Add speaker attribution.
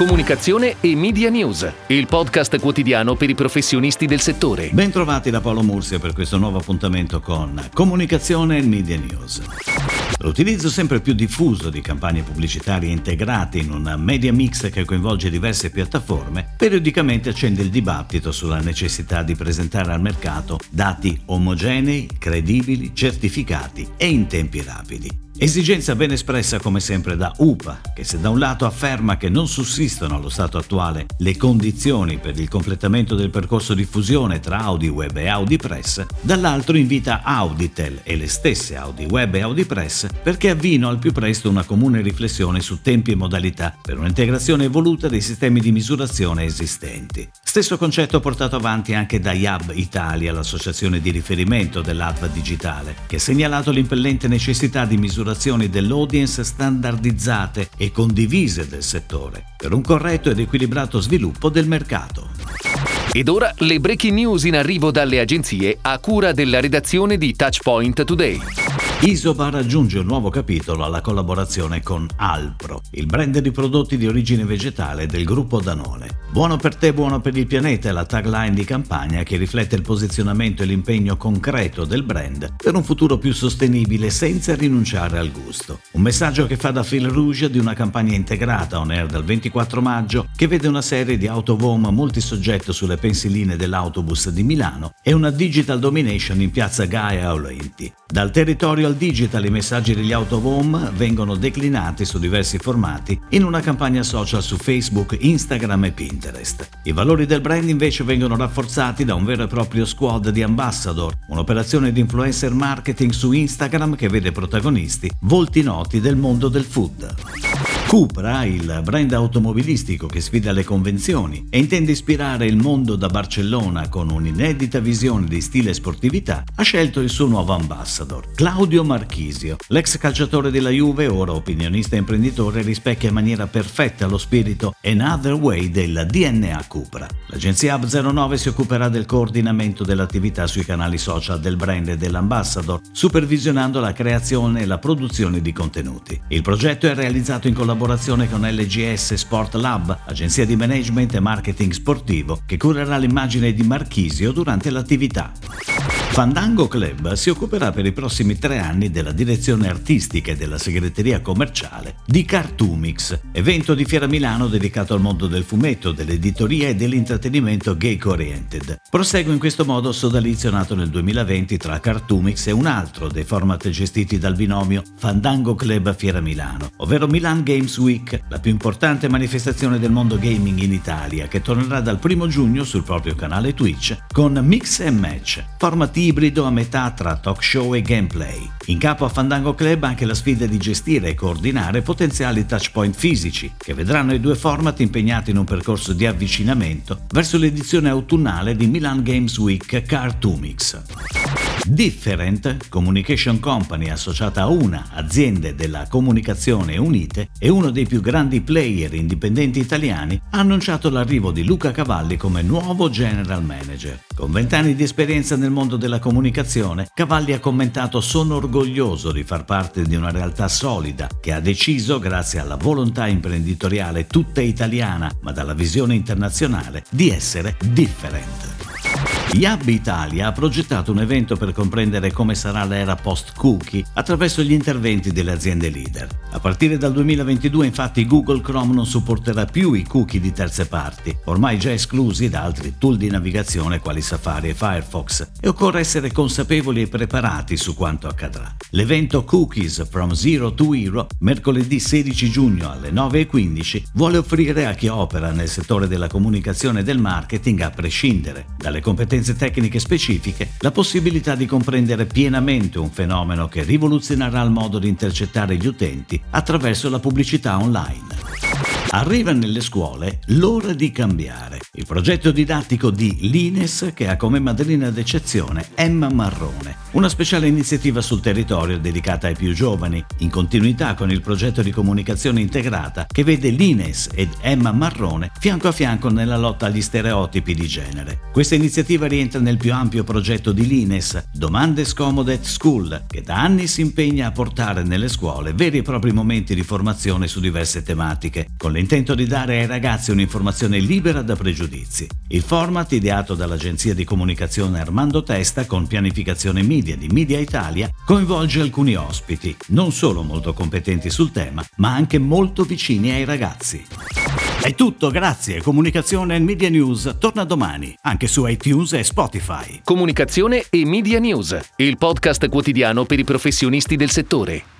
Speaker 1: comunicazione e media news, il podcast quotidiano per i professionisti del settore.
Speaker 2: Bentrovati da Paolo Mursia per questo nuovo appuntamento con Comunicazione e Media News. L'utilizzo sempre più diffuso di campagne pubblicitarie integrate in un media mix che coinvolge diverse piattaforme periodicamente accende il dibattito sulla necessità di presentare al mercato dati omogenei, credibili, certificati e in tempi rapidi. Esigenza ben espressa come sempre da UPA, che se da un lato afferma che non sussistono allo stato attuale le condizioni per il completamento del percorso di fusione tra Audi Web e Audi Press, dall'altro invita Auditel e le stesse Audi Web e Audi Press perché avvino al più presto una comune riflessione su tempi e modalità per un'integrazione evoluta dei sistemi di misurazione esistenti. Stesso concetto portato avanti anche da IAB Italia, l'associazione di riferimento dell'ADVA digitale, che ha segnalato l'impellente necessità di misurazione misurazioni dell'audience standardizzate e condivise del settore per un corretto ed equilibrato sviluppo del mercato.
Speaker 1: Ed ora le breaking news in arrivo dalle agenzie a cura della redazione di Touchpoint Today.
Speaker 2: Isoba raggiunge un nuovo capitolo alla collaborazione con Alpro, il brand di prodotti di origine vegetale del gruppo Danone. Buono per te, buono per il pianeta è la tagline di campagna che riflette il posizionamento e l'impegno concreto del brand per un futuro più sostenibile senza rinunciare al gusto. Un messaggio che fa da fil rouge di una campagna integrata on air dal 24 maggio che vede una serie di autovom multisoggetto sulle pensiline dell'autobus di Milano e una digital domination in piazza Gaia Olenti. Dal territorio al digital i messaggi degli autovom vengono declinati su diversi formati in una campagna social su Facebook, Instagram e Pinterest. I valori del brand invece vengono rafforzati da un vero e proprio squad di ambassador, un'operazione di influencer marketing su Instagram che vede protagonisti volti noti del mondo del food. Cupra, il brand automobilistico che sfida le convenzioni e intende ispirare il mondo da Barcellona con un'inedita visione di stile e sportività, ha scelto il suo nuovo ambassador, Claudio Marchisio. L'ex calciatore della Juve, ora opinionista e imprenditore, rispecchia in maniera perfetta lo spirito Another Way del DNA Cupra. L'agenzia Hub 09 si occuperà del coordinamento dell'attività sui canali social del brand e dell'ambassador, supervisionando la creazione e la produzione di contenuti. Il progetto è realizzato in collaborazione collaborazione con LGS Sport Lab, agenzia di management e marketing sportivo, che curerà l'immagine di Marchisio durante l'attività. Fandango Club si occuperà per i prossimi tre anni della direzione artistica e della segreteria commerciale di Cartoomix, evento di Fiera Milano dedicato al mondo del fumetto, dell'editoria e dell'intrattenimento geek-oriented. Prosegue in questo modo sodalizio nato nel 2020 tra Cartoomix e un altro dei format gestiti dal binomio Fandango Club Fiera Milano, ovvero Milan Games Week, la più importante manifestazione del mondo gaming in Italia, che tornerà dal 1 giugno sul proprio canale Twitch con Mix Match, format ibrido a metà tra talk show e gameplay. In capo a Fandango Club anche la sfida di gestire e coordinare potenziali touchpoint fisici, che vedranno i due format impegnati in un percorso di avvicinamento verso l'edizione autunnale di Milan Games Week Cartoomix. Different, communication company associata a una aziende della comunicazione unite e uno dei più grandi player indipendenti italiani, ha annunciato l'arrivo di Luca Cavalli come nuovo general manager. Con vent'anni di esperienza nel mondo della comunicazione, Cavalli ha commentato sono orgoglioso di far parte di una realtà solida che ha deciso, grazie alla volontà imprenditoriale tutta italiana ma dalla visione internazionale, di essere different. Yab Italia ha progettato un evento per comprendere come sarà l'era post-cookie attraverso gli interventi delle aziende leader. A partire dal 2022 infatti Google Chrome non supporterà più i cookie di terze parti, ormai già esclusi da altri tool di navigazione quali Safari e Firefox, e occorre essere consapevoli e preparati su quanto accadrà. L'evento Cookies from Zero to Hero, mercoledì 16 giugno alle 9.15, vuole offrire a chi opera nel settore della comunicazione e del marketing, a prescindere dalle competenze competenze tecniche specifiche, la possibilità di comprendere pienamente un fenomeno che rivoluzionerà il modo di intercettare gli utenti attraverso la pubblicità online. Arriva nelle scuole l'ora di cambiare. il progetto didattico di Lines che ha come madrina d'eccezione Emma Marrone, una speciale iniziativa sul territorio dedicata ai più giovani, in continuità con il progetto di comunicazione integrata che vede Lines ed Emma Marrone fianco a fianco nella lotta agli stereotipi di genere. Questa iniziativa rientra nel più ampio progetto di Lines, Domande Scomode at School, che da anni si impegna a portare nelle scuole veri e propri momenti di formazione su diverse tematiche, con l'intento di dare ai ragazzi un'informazione libera da pregiudizi. Il format, ideato dall'agenzia di comunicazione Armando Testa con pianificazione media di Media Italia, coinvolge alcuni ospiti, non solo molto competenti sul tema, ma anche molto vicini ai ragazzi. È tutto, grazie. Comunicazione e Media News torna domani, anche su iTunes e Spotify.
Speaker 1: Comunicazione e Media News, il podcast quotidiano per i professionisti del settore.